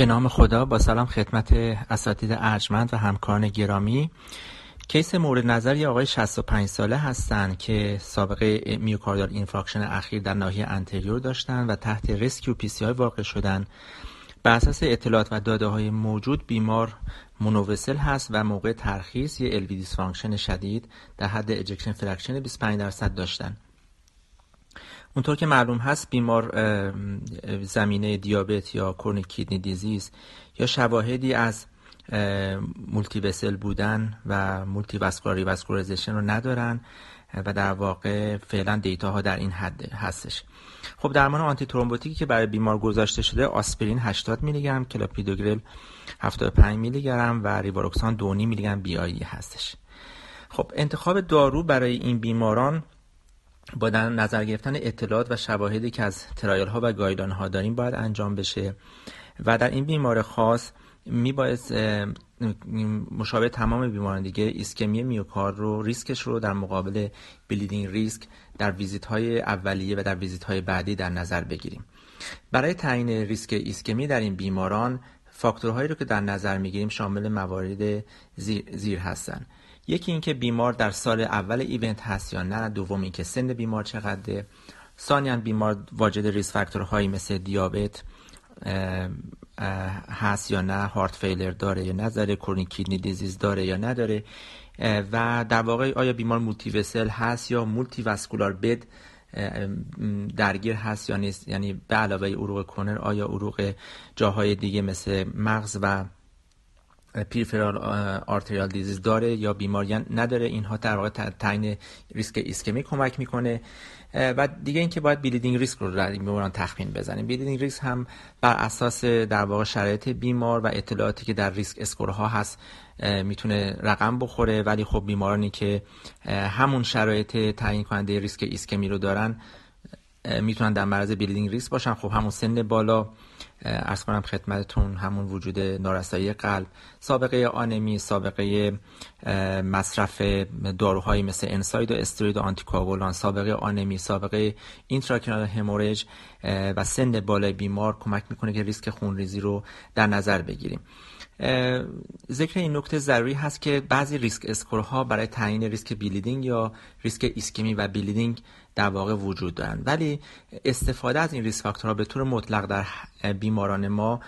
به نام خدا با سلام خدمت اساتید ارجمند و همکاران گرامی. case مورد نظر آقای 65 ساله هستند که سابقه myocardial infarction اخیر در ناحیه anterior داشتند و تحت rescue PCI واقع شدن. بر اساس اطلاعات و داده های موجود بیمار mono vessel هست و موقع ترخیص یه LV dysfunction شدید در حد ejection fraction 25 درصد داشتن. اونطور که معلوم هست بیمار زمینه دیابت یا chronic kidney disease یا شواهدی از multi vessel بودن و multi vascular vascularization رو ندارن و در واقع فعلا data ها در این حد هستش. خب درمان antithrombotic ی که برای بیمار گذاشته شده آسپرین 80 میلی گرم کلاپیدوگرل 75 میلی گرم و ریواروکسان 2.5 میلی گرم BID هستش. خب انتخاب دارو برای این بیماران با در نظر گرفتن اطلاعات و شواهدی که از trial ها و guideline ها داریم باید انجام بشه و در این بیمار خاص می باید مشابه تمام بیماران دیگه ایسکمی میوکارد رو ریسکش رو در مقابل bleeding risk در ویزیت های اولیه و در ویزیت های بعدی در نظر بگیریم. برای تعیین ریسک ایسکمی در این بیماران فاکتورهایی رو که در نظر می‌گیریم شامل موارد زیر هستند یکی اینکه بیمار در سال اول event هست یا نه دوم اینکه سن بیمار چقدره. ثانیا بیمار واجد risk factor هایی مثل دیابت هست یا نه heart failure داره یا نداره chronic kidney disease داره یا نداره. و در واقع آیا بیمار multivessel هست یا multivascular bed درگیر هست یا نیست؟ یعنی به علاوه عروق کرونر آیا عروق جاهای دیگه مثل مغز و peripheral arterial disease داره یا بیماری نداره اینها در واقع تعیین ریسک ایسکمی کمک می‌کنه. و دیگه اینکه باید bleeding risk رو در بیماران تخمین بزنیم. bleeding risk هم بر اساس در واقع شرایط بیمار و اطلاعاتی که در risk score ها هست می‌تونه رقم بخوره. ولی خب بیمارانی که همون شرایط تعیین کننده ریسک ایسکمی رو دارن می‌تونن در معرض bleeding risk باشن. خب همون سن بالا عرض کنم خدمتتون همون وجود نارسایی قلب. سابقه آنمی سابقه مصرف داروهایی مثل NSAID و استروئید و آنتی‌کوآگولان سابقه آنمی سابقه intracranial hemorrhage و سن بالای بیمار کمک می‌کنه که ریسک خونریزی رو در نظر بگیریم. ذکر این نکته ضروری هست که بعضی risk score ها برای تعیین ریسک bleeding یا ریسک ایسکمی و bleeding در واقع وجود دارند ولی استفاده از این risk factor ها به طور مطلق در بیماران ما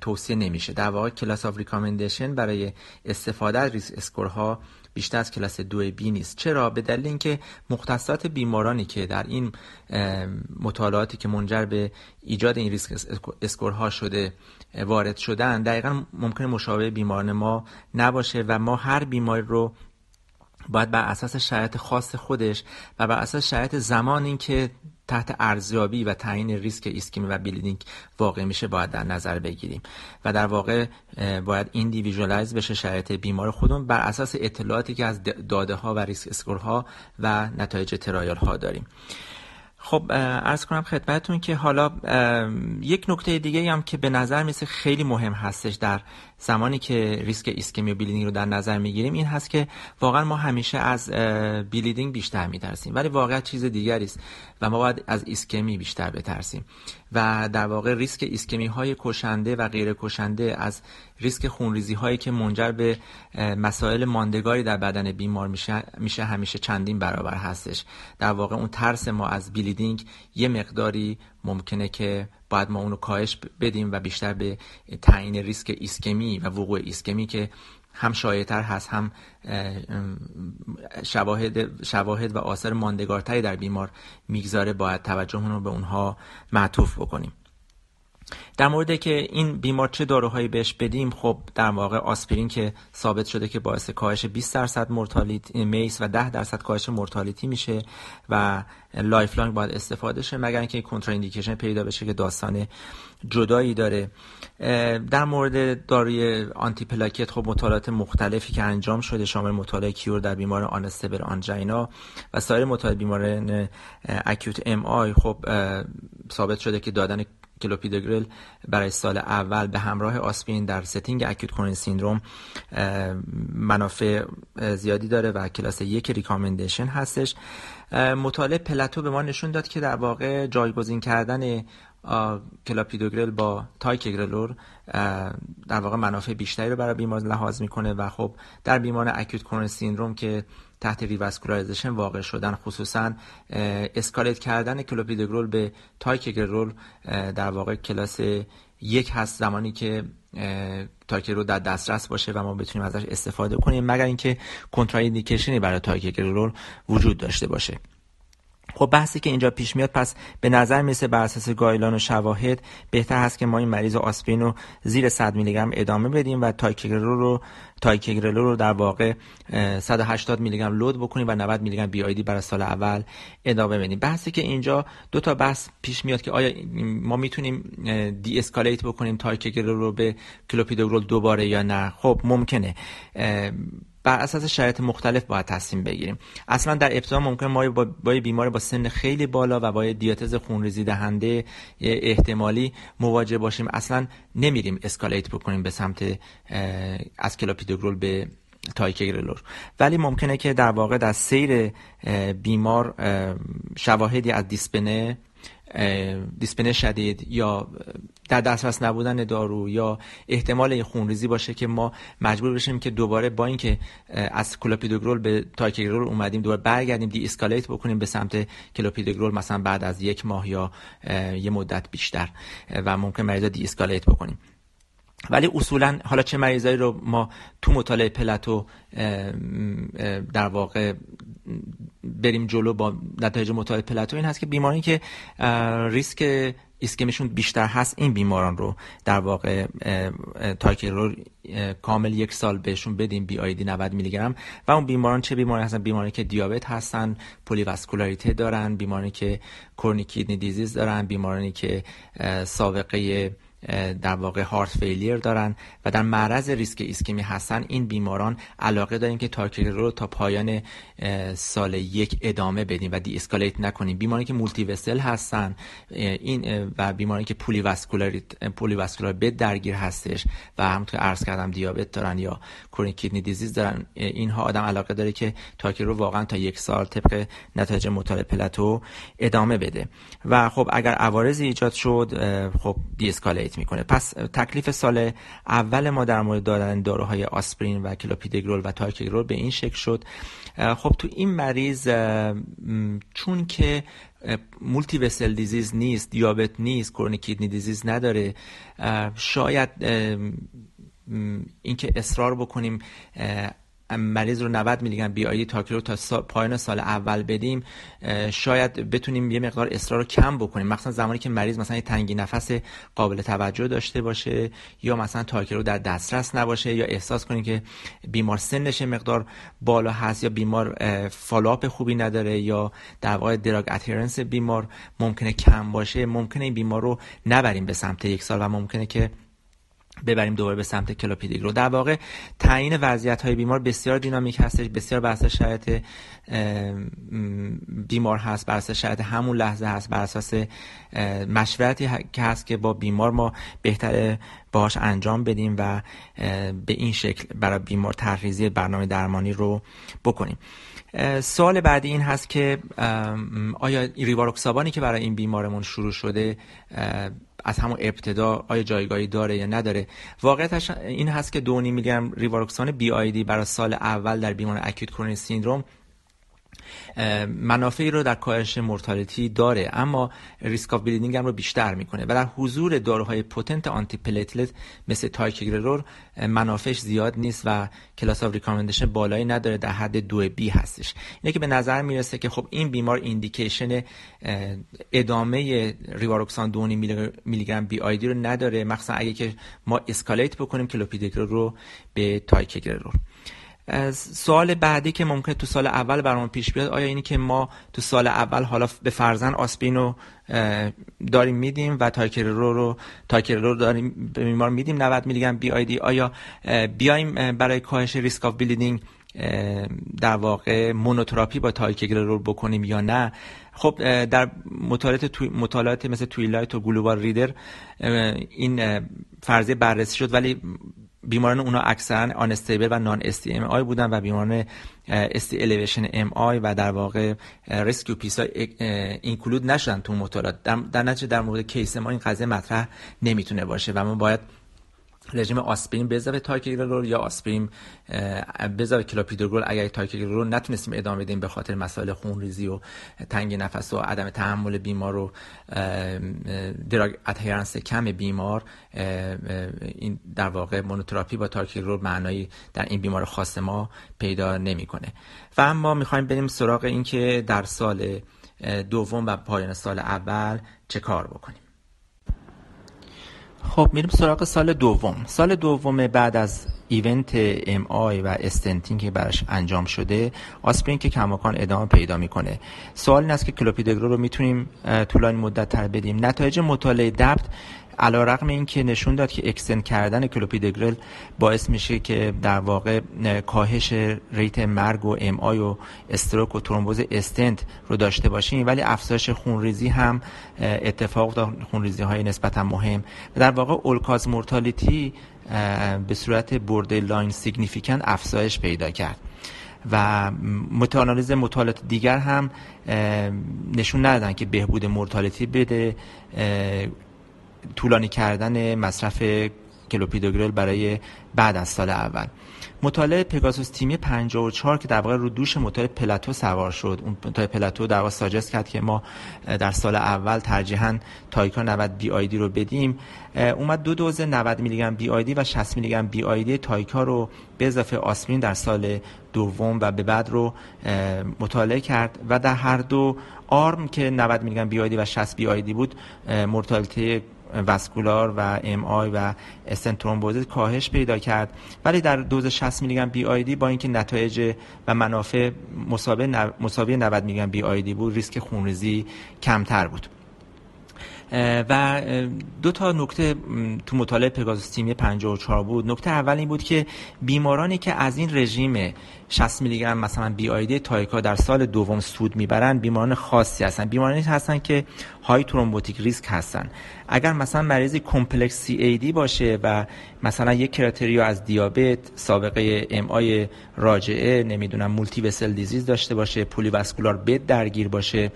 توصیه نمیشه. در واقع class of recommendation برای استفاده از risk score ها بیشتر از کلاس دو B نیست. چرا؟ به دلیل اینکه مختصات بیمارانی که در این مطالعاتی که منجر به ایجاد این risk score ها شده وارد شدن دقیقا ممکنه مشابه بیماران ما نباشه و ما هر بیماری رو باید بر اساس شرایط خاص خودش و بر اساس شرایط زمانی که تحت ارزیابی و تعیین ریسک ایسکمی و bleeding واقع میشه باید در نظر بگیریم. و در واقع باید individualize بشه شرایط بیمار خودمون بر اساس اطلاعاتی که از داده ها و risk score ها و نتایج trial ها داریم. خب عرض کنم خدمتتون که حالا یک نکته دیگه هم که به نظر میرسه خیلی مهم هستش در زمانی که ریسک ایسکمی و bleeding رو در نظر می‌گیریم این هست که واقعا ما همیشه از bleeding بیشتر میترسیم ولی واقعا چیز دیگری است و ما باید از ایسکمی بیشتر بترسیم. و در واقع ریسک ایسکمی های کشنده و غیر کشنده از ریسک خونریزی هایی که منجر به مسائل ماندگاری در بدن بیمار میشه میشه همیشه چندین برابر هستش. در واقع اون ترس ما از bleeding یه مقداری ممکنه که باید ما اونو کاهش بدیم و بیشتر به تعیین ریسک ایسکمی و وقوع ایسکمی که هم شایعتر هست هم شواهد, شواهد و آثار ماندگارتری در بیمار می‌گذاره باید توجه رو به اونها معطوف بکنیم. در مورد که این بیمار چه داروهایی بهش بدیم خب در واقع آسپرین که ثابت شده که باعث کاهش 20 درصد mortality میشه و 10 درصد کاهش mortality میشه و lifelong باید استفاده شه مگر اینکه contraindication پیدا بشه که داستان جدایی داره. در مورد داروی آنتی پلاکت خب مطالعات مختلفی که انجام شده شامل مطالعه CURE در بیمار unstable angina و سایر مطالعه بیماران acute MI خب ثابت شده که دادن کلوپیدوگرل برای سال اول به همراه آسپرین در setting acute coronary syndrome منافع زیادی داره و کلاس یک recommendation هستش. مطالعه PLATO به ما نشون داد که در واقع جایگزین کردن کلوپیدوگرل با تایکگرلور در واقع منافع بیشتری رو برای بیمار لحاظ می‌کنه و خب در بیمار acute coronary syndrome که تحت revascularization واقع شدن خصوصا escalate کردن کلوپیدوگرل به تایکگرلور در واقع کلاس یک هست زمانی که رو در دسترس باشه و ما بتونیم ازش استفاده کنیم مگر اینکه contraindication ی برای تایکگرلور وجود داشته باشه. خب بحثی که اینجا پیش میاد پس به نظر می‌رسه بر اساس guideline و شواهد بهتر هست که ما این مریض آسپرین رو زیر 100 میلی گرم ادامه بدیم و تایکگرلور رو تایکگرلور رو در واقع 180 میلی گرم load بکنیم و 90 میلی گرم BID برای سال اول ادامه بدیم. بحثی که اینجا دو تا بحث پیش میاد که آیا ما می‌تونیم de-escalate بکنیم تایکگرلور رو به کلوپیدوگرل دوباره یا نه؟ خب ممکنه. بر اساس شرایط مختلف باید تصمیم بگیریم. اصلا در ابتدا ممکنه ما با, بیمار با سن خیلی بالا و با دیاتز خونریزی دهنده احتمالی مواجه باشیم. اصلا نمیریم escalate بکنیم به سمت از به تایکگرلور. ولی ممکنه که در واقع در سیر بیمار شواهدی از dyspnea dyspnea شدید یا در دسترس نبودن دارو یا احتمال خونریزی باشه که ما مجبور بشیم که دوباره با اینکه از کلوپیدوگرول به ticagrelor اومدیم دوباره برگردیم de-escalate بکنیم به سمت کلوپیدوگرول مثلا بعد از یک ماه یا یه مدت بیشتر و ممکن مریضا de-escalate بکنیم. ولی اصولا حالا چه مریضایی رو ما تو مطالعه PLATO در واقع بریم جلو با نتایج مطالعه PLATO این هست که بیماری که ریسک ایسکمیشون بیشتر هست این بیماران رو در واقع رو کامل یک سال بهشون بدیم BID 90 میلی گرم و اون بیماران چه بیماری هستن؟ بیماری که دیابت هستن polyvascularity دارن بیماری که chronic kidney disease دارن بیمارانی که سابقه در واقع heart failure دارن و در معرض ریسک ایسکمی هستن. این بیماران علاقه داریم که ticagrelor رو تا پایان سال یک ادامه بدیم و de-escalate نکنیم. بیماری که multi-vessel هستن این و بیماری که polyvascular polyvascular bed درگیر هستش و همونطور عرض کردم دیابت دارن یا chronic kidney disease دارن اینها آدم علاقه داره که ticagrelor رو واقعا تا یک سال طبق نتایج مطالعه PLATO ادامه بده. و خب اگر عوارضی ایجاد شد خب دی می‌کنه. پس تکلیف سال اول ما در مورد دادن داروهای آسپرین و کلوپیدگرول و ticagrelor به این شکل شد. خب تو این مریض چون که multi-vessel disease نیست دیابت نیست chronic kidney disease نداره شاید اینکه اصرار بکنیم مریض رو 90 میلی گرم BID ticagrelor تا پایان سال اول بدیم شاید بتونیم یه مقدار اصرار رو کم بکنیم. مثلا زمانی که مریض مثلا یه تنگی نفس قابل توجه داشته باشه یا مثلا رو در دسترس نباشه یا احساس کنیم که بیمار سنش مقدار بالا هست یا بیمار follow-up خوبی نداره یا در واقع drug adherence بیمار ممکنه کم باشه ممکنه این بیمار رو نبریم به سمت یک سال و ممکنه که ببریم دوباره به سمت کلوپیدیگ رو در واقع تعیین وضعیت های بیمار بسیار دینامیک هستش بسیار بر اساس شرایط بیمار هست بر اساس شرایط همون لحظه هست بر اساس مشورتی که هست که با بیمار ما بهتر باهاش انجام بدیم و به این شکل برای بیمار تحریزی برنامه درمانی رو بکنیم. سوال بعدی این هست که آیا ریواروکسابانی که برای این بیمارمون شروع شده از همون ابتدا آیا جایگاهی داره یا نداره. واقعیتش این هست که دو میلی گرم ریواروکسان بی آیدی برای سال اول در بیمار اکوت کرونی سیندروم منافعی رو در کاهش mortality داره اما risk of bleeding هم رو بیشتر می‌کنه. و در حضور داروهای potent antiplatelet مثل ticagrelor منافعش زیاد نیست و class of recommendation بالایی نداره در حد دو B هستش. اینه که به نظر می‌رسه که خب این بیمار indication ادامه ریواروکسان دونی میلی گرم BID رو نداره. مخصوصا اگه که ما escalate بکنیم کلوپیدگرل رو به ticagrelor سوال بعدی که ممکنه تو سال اول برام پیش بیاد آیا اینی که ما تو سال اول حالا به فرض آسپرین رو داریم میدیم و ticagrelor رو ticagrelor داریم به بیمار میدیم 90 میلی گرم BID آیا بیایم برای کاهش risk of bleeding در واقع monotherapy با ticagrelor بکنیم یا نه؟ خب در مطالعات مطالعات مثل TWILIGHT و GLOBAL LEADERS این فرضیه بررسی شد ولی بیماران اونا اکثرا unstable و non-STEMI بودن و بیماران ST elevation MI و در واقع rescue PCI های include نشدن تو مطالعات. در, نتیجه در مورد case ما این قضیه مطرح نمی‌تونه باشه و ما باید رژیم آسپرین به اضافه یا آسپرین به اضافه اگر ticagrelor نتونستیم ادامه بدیم به خاطر مسائل خونریزی و تنگی نفس و عدم تحمل بیمار و drug adherence کم بیمار این در واقع monotherapy با ticagrelor معنایی در این بیمار خاص ما پیدا نمی‌کنه. و اما می‌خوایم بریم سراغ اینکه در سال دوم و پایان سال اول چه کار بکنیم. خب میریم سراغ سال دوم. سال دوم بعد از event MI و stenting که براش انجام شده آسپرین که کماکان ادامه پیدا می‌کنه. سوال این است که کلوپیدوگرل رو می‌تونیم طولانی مدت تر بدیم. نتایج مطالعه DAPT علی‌رغم این که نشون داد که extend کردن کلوپیدگرل باعث میشه که در واقع کاهش rate مرگ و MI و stroke و ترومبوز استنت رو داشته باشیم. ولی افزایش خونریزی هم اتفاق افتاد خونریزی های نسبتا مهم. در واقع all-cause mortality به صورت borderline significant افزایش پیدا کرد. و متاآنالیز مطالعات دیگر هم نشون ندادن که بهبود mortality بده طولانی کردن مصرف کلوپیدوگرل برای بعد از سال اول. مطالعه PEGASUS TIMI 54 که در واقع رو دوش مطالعه PLATO سوار شد. اون مطالعه PLATO در واقع suggest کرد که ما در سال اول ترجیحاً Tica 90 BID رو بدیم. اومد دو دوز 90 میلی گرم BID و 60 میلی گرم BID Tica رو به اضافه آسپرین در سال دوم و به بعد رو مطالعه کرد و در هر دو arm که 90 میلی گرم BID و 60 BID بود mortality vascular و MI و استن کاهش پیدا کرد. ولی در دوز 60 میلی گرم BID با اینکه نتایج و منافع مساوی 90 میلی گرم BID بود ریسک خونریزی کمتر بود. و دو تا نکته تو مطالعه PEGASUS TIMI 54 بود. نکته اول این بود که بیمارانی که از این رژیم 60 میلی گرم مثلا BID تایکا در سال دوم سود می‌برن بیماران خاصی هستن. بیمارانی هستن که high thrombotic risk هستن. اگر مثلا مریضی complex CAD باشه و مثلا یک criteria از دیابت سابقه MI راجعه نمی‌دونم multivessel disease داشته باشه poly bed درگیر باشه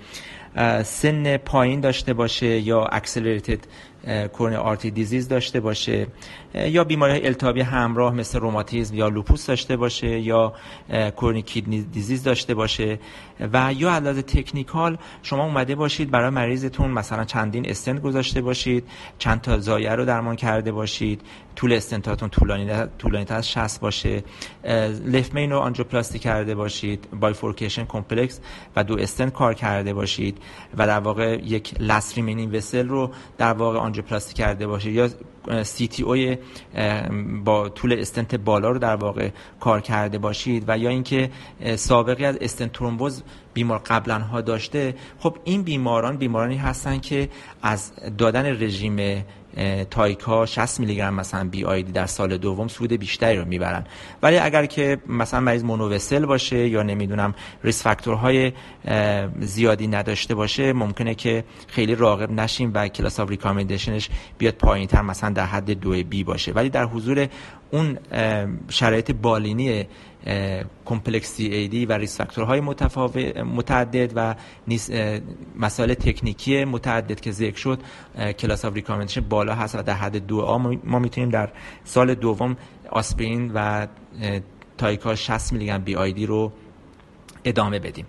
سن پایین داشته باشه یا accelerated coronary artery disease داشته باشه. یا بیماری التهابی همراه مثل روماتیزم یا لوپوس داشته باشه یا chronic kidney disease داشته باشه و یا از لحاظ technical شما اومده باشید برای مریضتون مثلا چندین استنت گذاشته باشید چند تا ضایعه رو درمان کرده باشید طول استنتاتون طولانی طولانی از 60 باشه left main رو آنژیوپلاستی کرده باشید bifurcation complex و دو استنت کار کرده باشید و در واقع یک remaining vessel رو در واقع آنژیوپلاستی کرده باشید یا CTO ی با طول استنت بالا رو در واقع کار کرده باشید و یا اینکه سابقه از استنت ترومبوز بیمار قبلا ها داشته خب این بیماران بیمارانی هستن که از دادن رژیم تایکا 60 میلی گرم مثلا BID در سال دوم سود بیشتری رو می‌برن. ولی اگر که مثلا مریض monovessel باشه یا نمی‌دونم risk factor های زیادی نداشته باشه ممکنه که خیلی راغب نشیم و class of recommendation ش بیاد پایین تر مثلا در حد دو B باشه. ولی در حضور اون شرایط بالینی complex CAD و risk factor های متعدد و مسائل تکنیکی متعدد که ذکر شد class of recommendation بالا هست و در حد دو A ما می‌تونیم در سال دوم آسپرین و تایکا 60 میلی گرم BID رو ادامه بدیم.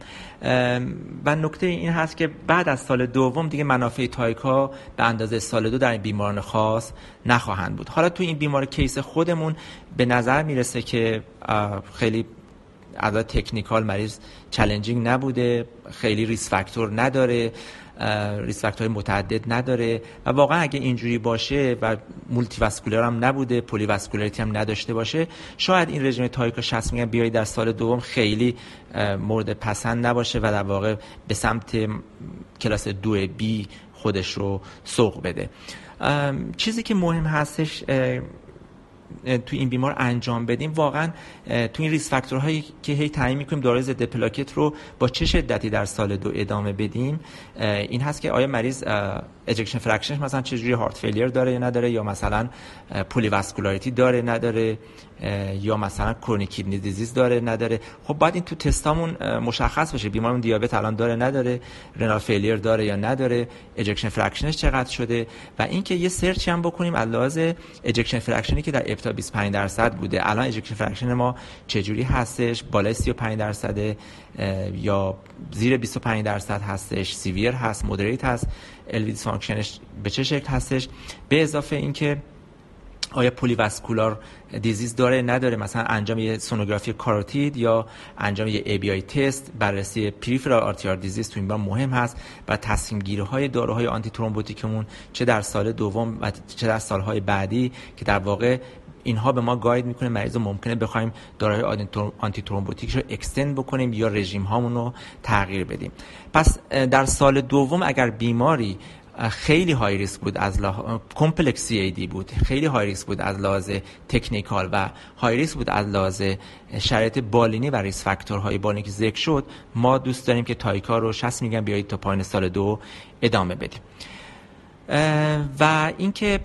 و نکته این هست که بعد از سال دوم دیگه منافع تایکا به اندازه سال دو در این بیماران خاص نخواهند بود. حالا تو این بیمار case خودمون به نظر می‌رسه که خیلی عدد تکنیکال مریض challenging نبوده خیلی risk factor نداره. ریس های متعدد نداره و واقعا اگه اینجوری باشه و multivascular هم نبوده polyvascularity هم نداشته باشه شاید این رژیم تایکا 60 میلی گرم BID در سال دوم خیلی مورد پسند نباشه و در واقع به سمت کلاس دو B خودش رو سوق بده. چیزی که مهم هستش تو این بیمار انجام بدیم. واقعا تو این risk factor هایی که هی تعیین می‌کنیم داروی ضد پلاکت رو با چه شدتی در سال دو ادامه بدیم؟ این هست که آیا مریض ejection fraction ش مثلا چجوری heart failure داره یا نداره یا مثلا polyvascularity داره نداره؟ یا مثلا chronic kidney disease داره نداره. خب باید این تو تستامون مشخص بشه بیمارمون دیابت الان داره نداره renal failure داره یا نداره ejection fraction ش چقدر شده؟ و اینکه یه search ی هم بکنیم لحاظ ejection fraction ی که در ابتدا 25 درصد بوده. الان ejection fraction ما چجوری هستش؟ بالای 35 درصد یا زیر 25 درصد هستش. severe هست moderate هست. LV function ش به چه شکل هستش؟ به اضافه اینکه آیا polyvascular disease داره نداره؟ مثلا انجام یه سونوگرافی کاروتید یا انجام یه ABI test بررسی peripheral artery disease تو این بیمار مهم هست و تصمیم گیری های داروهای antithrombotic مون چه در سال دوم و چه در سالهای بعدی که در واقع اینها به ما guide می‌کنه. مریض ممکنه بخوایم داروهای antithrombotic رو extend بکنیم یا رژیم هامون رو تغییر بدیم. پس در سال دوم اگر بیماری خیلی high risk بود از لحاظ complex CAD بود. خیلی high risk بود از لحاظ technical و high risk بود از لحاظ شرایط بالینی و risk factor های بالینی که ذکر شد. ما دوست داریم که تایکا رو 60 میلی گرم BID تا پایین سال دو ادامه بدیم. و اینکه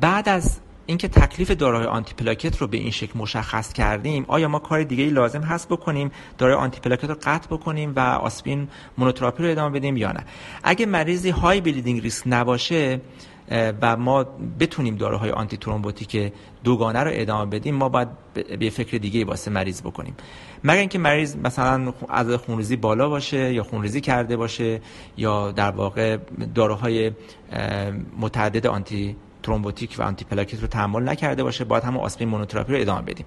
بعد از اینکه تکلیف داروهای آنتی پلاکت رو به این شکل مشخص کردیم آیا ما کار دیگه لازم هست بکنیم داروی آنتی پلاکت رو قطع بکنیم و آسپرین monotherapy رو ادامه بدیم یا نه؟ اگه مریضی high bleeding risk نباشه و ما بتونیم داروهای antithrombotic دوگانه رو ادامه بدیم ما باید به فکر دیگه واسه مریض بکنیم. مگر اینکه مریض مثلا از خونریزی بالا باشه یا خونریزی کرده باشه یا در واقع داروهای متعدد antithrombotic و آنتی پلاکت رو تحمل نکرده باشه باید هم آسپرین monotherapy رو ادامه بدیم.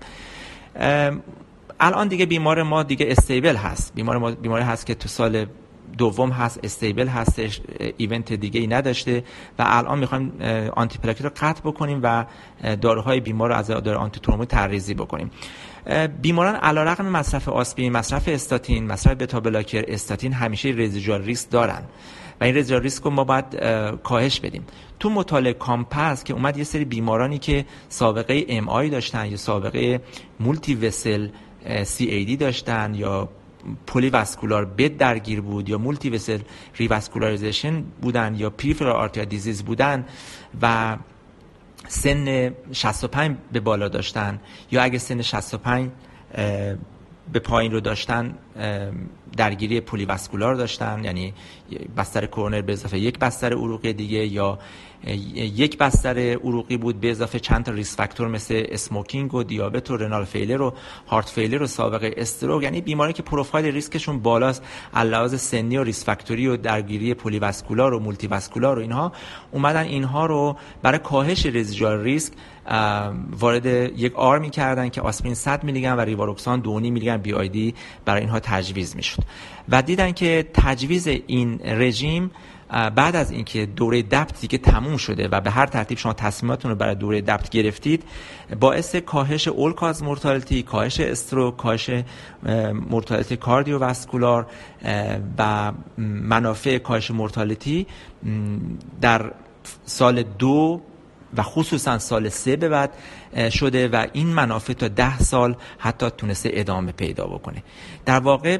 الان دیگه بیمار ما دیگه stable هست. بیمار ما بیماری هست که تو سال دوم هست stable هستش event دیگه ای نداشته و الان می‌خوایم آنتی پلاکت رو قطع بکنیم و داروهای بیمار رو از دارو آنتی ترومبو تعریضی بکنیم بیماران علیرغم مصرف آسپرین مصرف استاتین مصرف beta blocker استاتین همیشه residual risk دارن. و این ریسک رو ما باید کاهش بدیم. تو مطالعه COMPASS که اومد یه سری بیمارانی که سابقه MI داشتن یا سابقه multivessel CAD داشتن یا polyvascular bed درگیر بود یا multivessel revascularization بودن یا peripheral artery disease بودن و سن 65 به بالا داشتن یا اگه سن 65 به پایین رو داشتن درگیری پولی داشتن یعنی بستر کرونر به اضافه یک بستر عروقی دیگه یا یک بستر عروقی بود به اضافه چند تا risk factor مثل smoking و دیابت و renal failure و heart failure و سابقه stroke. یعنی بیماری که پروفایل ریسکشون بالاست. علاوه سنی و risk factor ی و درگیری polyvascular و multivascular و اینها اومدن اینها رو برای کاهش residual risk وارد یک arm می کردن که آسپرین 100 میلی گرم و ریواروکسابان 2.5 میلی گرم BID برای اینها تجویز می‌شد. و دیدن که تجویز این رژیم بعد از اینکه دوره دبت که تموم شده و به هر ترتیب شما تصمیماتون رو برای دوره دبت گرفتید باعث کاهش اولکاز مورتالتی کاهش استروک کاهش مورتالتی کاردیوواسکولار و منافع کاهش مورتالتی در سال دو و خصوصا سال سه به بعد شده و این منافع تا ده سال حتی تونسته ادامه پیدا بکنه. در واقع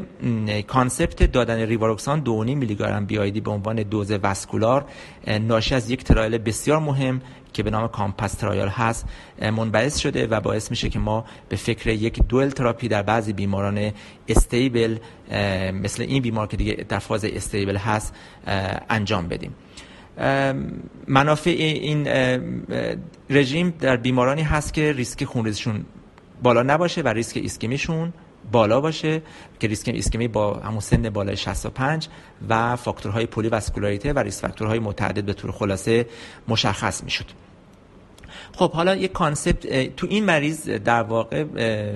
concept دادن ریواروکسابان 2.5 میلی گرم BID به عنوان دوز vascular ناشی از یک trial بسیار مهم که به نام COMPASS trial هست منبعث شده و باعث میشه که ما به فکر یک dual therapy در بعضی بیماران stable مثل این بیمار که دیگه در فاز stable هست انجام بدیم. منافع این رژیم در بیمارانی هست که ریسک خونریزیشون بالا نباشه و ریسک ایسکمیشون بالا باشه که ریسک ایسکمی با همون سن بالای 65 و فاکتورهای polyvascularity و risk factor های متعدد به طور خلاصه مشخص می‌شد. خب حالا یک concept تو این مریض در واقع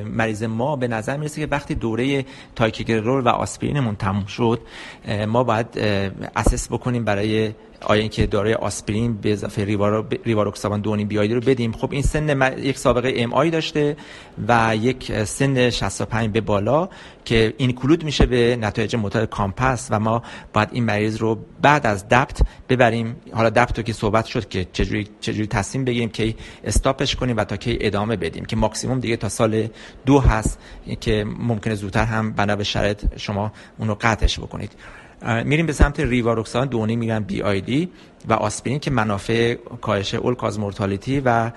مریض ما به نظر می‌رسه که وقتی دوره تایکاگرلور و آسپرینمون تموم شد ما باید assess بکنیم برای آیا اینکه داروی آسپرین به اضافه ریواروکسابان دو و نیم BID رو بدیم؟ خب این سن یک سابقه MI داشته و یک سن 65 به بالا که include میشه به نتایج مطالعه COMPASS و ما باید این مریض رو بعد از DAPT ببریم. حالا DAPT رو که صحبت شد که چجوری چجوری تصمیم بگیریم که stop ش کنیم و تا کی ادامه بدیم که ماکسیموم دیگه تا سال دو هست که ممکنه زودتر هم بنا به شرط شما اونو قطعش بکنید. میریم به سمت ریواروکسابان دو و نیم میلی گرم BID و آسپرین که منافع کاهش all-cause mortality و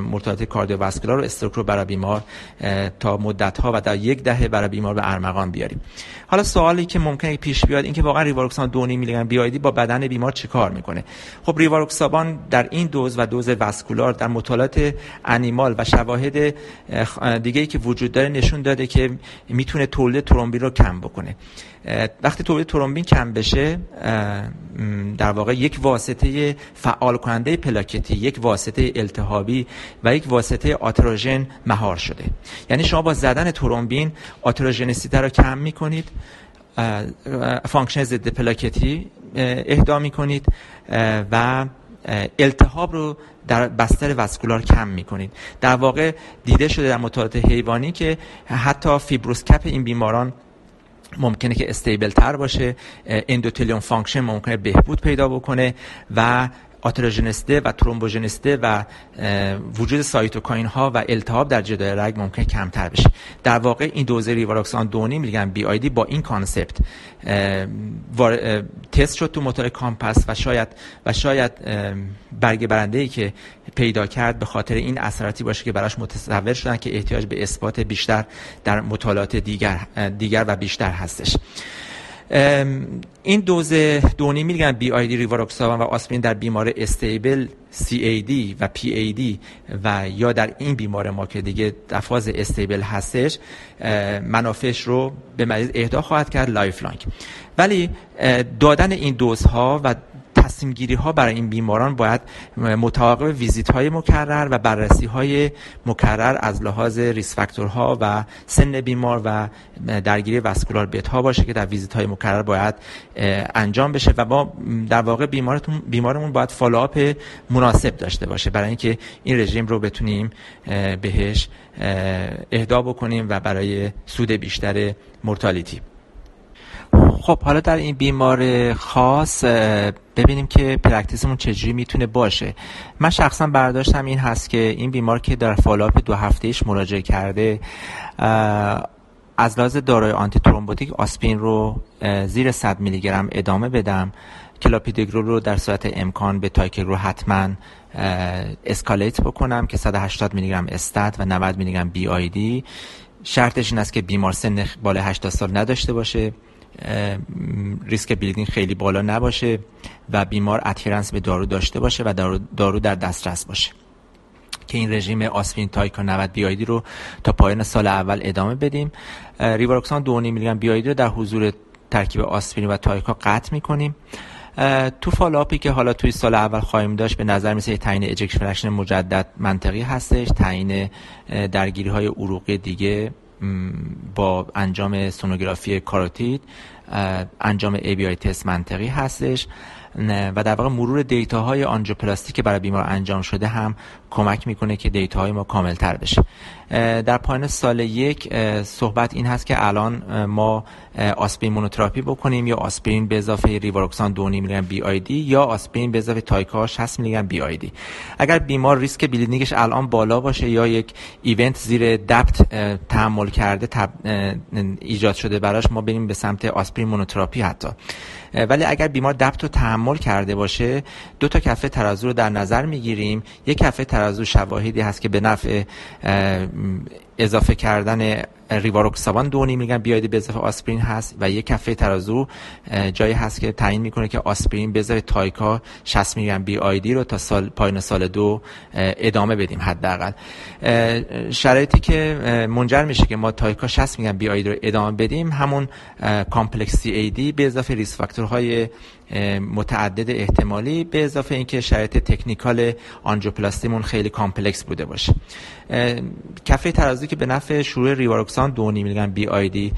mortality cardiovascular و stroke رو برای بیمار تا مدت ها و در یک دهه برای بیمار به ارمغان بیاریم. حالا سوالی که ممکنه پیش بیاد این که واقعا ریواروکسابان دو و نیم میلیگرم BID با بدن بیمار چیکار می‌کنه؟ خب ریواروکسابان در این دوز و دوز vascular در مطالعات animal و شواهد دیگه ای که وجود داره نشون داده که می‌تونه تولید ترومبین رو کم بکنه. وقتی تولید ترومبین کم بشه در واقع یک واسطه فعال کننده پلاکتی یک واسطه التهابی و یک واسطه atherogen مهار شده. یعنی شما با زدن ترومبین atherogenicity رو کم می‌کنید function ضد پلاکتی اهدا می‌کنید و التهاب رو در بستر vascular کم می‌کنید. در واقع دیده شده در مطالعات حیوانی که حتی fibrous cap این بیماران ممکنه که stable تر باشه endothelium function ممکنه بهبود پیدا بکنه و atherogenicity و thrombogenicity و وجود cytokine ها و التهاب در جدار رگ ممکن کمتر بشه. در واقع این دوز ریواروکسابان دو و نیم میلی گرم BID با این concept تست شد تو مطالعه COMPASS و شاید و شاید برگ برنده ای که پیدا کرد به خاطر این اثراتی باشه که براش متصور شدن که احتیاج به اثبات بیشتر در مطالعات دیگر دیگر و بیشتر هستش. این دوز دو و نیم میلیگرم BID ریواروکسابان و آسپرین در بیمار استیبل سی ای دی و پی ای دی و یا در این بیمار ما که دیگه در فاز stable هستش منافعش رو به مریض اهدا خواهد کرد lifelong. ولی دادن این دوزها و تصمیم گیری ها برای این بیماران باید متعاقب ویزیت های مکرر و بررسی های مکرر از لحاظ risk factor ها و سن بیمار و درگیری vascular bed ها باشه که در ویزیت های مکرر باید انجام بشه و ما در واقع بیمارتون بیمارمون باید follow-up مناسب داشته باشه. برای اینکه این رژیم رو بتونیم بهش اهدا بکنیم و برای سود بیشتر mortality خب حالا در این بیمار خاص ببینیم که practice مون چجوری می‌تونه باشه. من شخصا برداشتم این هست که این بیمار که در follow-up دو هفتهش مراجعه کرده از لحاظ داروی antithrombotic آسپرین رو زیر 100 میلی گرم ادامه بدم. کلوپیدوگرل رو در صورت امکان به تایکاگرلور حتما escalate بکنم که 180 میلی گرم stat و 90 میلی گرم BID شرطش این است که بیمار سن بالای 80 سال نداشته باشه. ریسک bleeding خیلی بالا نباشه و بیمار adherence به دارو داشته باشه و دارو, دارو در دسترس باشه. که این رژیم آسپرین تایکا 90 BID رو تا پایان سال اول ادامه بدیم. ریواروکسابان 2.5 میلی گرم BID رو در حضور ترکیب آسپرین و تایکا قطع می‌کنیم. تو follow-up ی که حالا توی سال اول خواهیم داشت به نظر میرسه تعیین ejection مجدد منطقی هستش تعیین درگیری های عروقی دیگه با انجام سونوگرافی کاروتید انجام ABI test منطقی هستش. و در واقع مرور data های آنژیوپلاستی که برای بیمار انجام شده هم کمک می‌کنه که data های ما کامل تر بشه در پایان سال یک صحبت این هست که الان ما آسپرین monotherapy بکنیم یا آسپرین به اضافه ریواروکسان 2 میلی BID یا آسپرین به اضافه Tica 60 میلی BID اگر بیمار ریسک bleeding ش الان بالا باشه یا یک event زیر DAPT تحمل کرده ایجاد شده براش ما بریم به سمت آسپرین monotherapy حتی. ولی اگر بیمار DAPT رو تحمل کرده باشه دو تا کفه ترازو رو در نظر می‌گیریم. یک کفه ترازو شواهدی هست که به نفع اضافه کردن ریواروکسابان دو میلی‌گرم BID به اضافه آسپرین هست و یک کفه ترازو جایی هست که تعیین می‌کنه که آسپرین به Tica 60 میلی‌گرم BID رو تا سال پایین سال دو ادامه بدیم حداقل. شرایطی که منجر میشه که ما Tica 60 میلی‌گرم BID رو ادامه بدیم همون complex CAD به اضافه risk factor های متعدد احتمالی به اضافه اینکه شرایط technical آنژیوپلاستیمون خیلی complex بوده باشه. کفه ترازویی که به نفع شروع ریواروکسان دو میلی گرم BID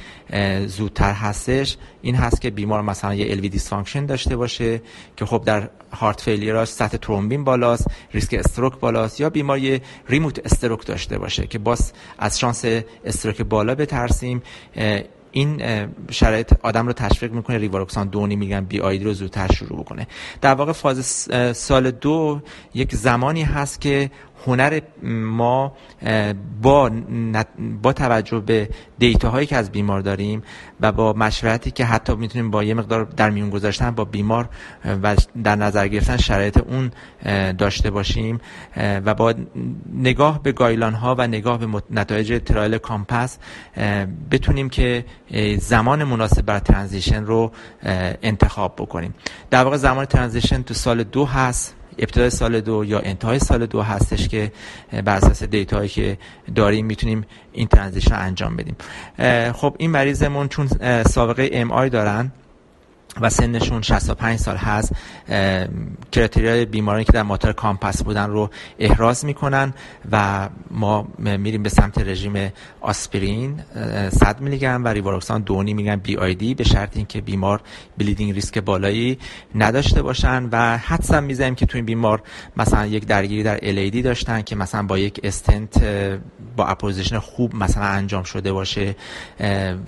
زودتر هستش. این هست که بیمار مثلا یه LV dysfunction داشته باشه که خب در heart failure اش سطح ترومبین بالاست ریسک stroke بالاست یا بیمار یه remote stroke داشته باشه که باز از شانس stroke بالا بترسیم. این شرایط آدم رو تشویق می‌کنه. ریواروکسان دو میگن بی آیدی رو زودتر شروع بکنه. در واقع فاز سال دو یک زمانی هست که هنر ما با با توجه به دیتا هایی که از بیمار داریم و با مشورتی که حتی می‌تونیم با یه مقدار در میون گذاشتن با بیمار و در نظر گرفتن شرایط اون داشته باشیم و با نگاه به گایلان ها و نگاه به نتایج ترایل کامپس بتونیم که زمان مناسب بر transition رو انتخاب بکنیم. در واقع زمان transition تو سال دو هست. ابتدای سال دو یا انتهای سال دو هستش که بر اساس data یی که داریم می‌تونیم این transition انجام بدیم. خب این مریضمون چون سابقه MI دارن و سنشون 65 سال هست criteria ی بیمارانی که در مطالعه COMPASS بودن رو احراز می‌کنن و ما میریم به سمت رژیم آسپرین 100 میلی گرم و ریواروکسان 2 میگن بی آی دی به شرط اینکه بیمار bleeding risk بالایی نداشته باشن و حدس می‌زنیم که تو این بیمار مثلا یک درگیری در LAD داشتن که مثلا با یک استنت با apposition خوب مثلا انجام شده باشه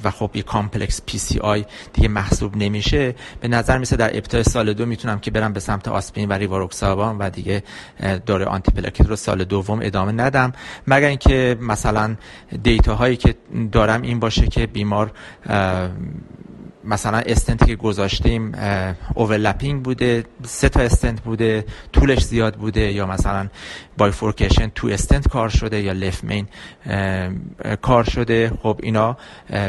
و خب یک complex PCI دیگه محسوب نمیشه. به نظر میرسه در ابتدای سال دو می‌تونم که برم به سمت آسپرین و ریواروکسابان و دیگه dual antiplatelet رو سال دوم ادامه ندم. مگر اینکه مثلا data هایی که دارم این باشه که بیمار مثلا استنتی که گذاشتیم overlapping بوده سه تا استنت بوده طولش زیاد بوده یا مثلا bifurcation two stent کار شده یا left main کار شده. خب اینا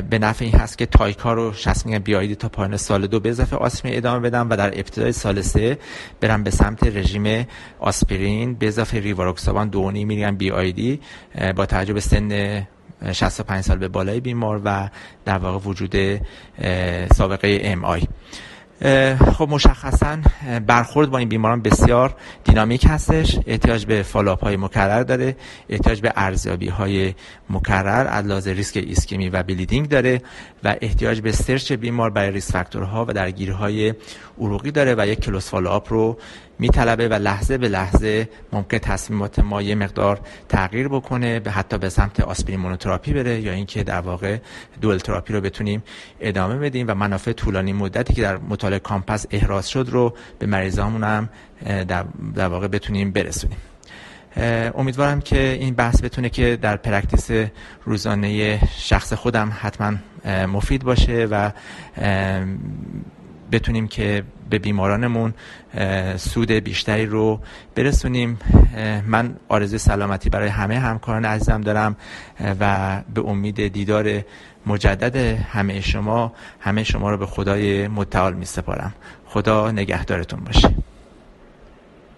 به نفع این هست که Tica رو 60 میلی‌گرم BID تا پایان سال دو به اضافه آسپرین ادامه بدم و در ابتدای سال سه برم به سمت رژیم آسپرین به اضافه ریواروکسابان دو میلی‌گرم BID با توجه به سن 65 سال به بالای بیمار و در واقع وجود سابقه MI خب مشخصا برخورد با این بیماران بسیار دینامیک هستش. احتیاج به follow-up های مکرر داره. احتیاج به ارزیابی های مکرر از ریسک ایسکمی و bleeding داره و احتیاج به search بیمار برای risk factor ها و درگیری های عروقی داره و یک close follow-up رو میطلبه و لحظه به لحظه ممکن تصمیمات ما یه مقدار تغییر بکنه به حتی به سمت آسپرین monotherapy بره یا اینکه در واقع dual therapy رو بتونیم ادامه بدیم و منافع طولانی مدتی که در مطالعه COMPASS احراز شد رو به مریضامون هم در واقع بتونیم برسونیم. امیدوارم که این بحث بتونه که در practice روزانه شخص خودم حتما مفید باشه و بتونیم که به بیمارانمون سود بیشتری رو برسونیم. من آرزوی سلامتی برای همه همکاران عزیزم دارم و به امید دیدار مجدد همه شما همه شما رو به خدای متعال می سپارم خدا نگهدارتون باشه.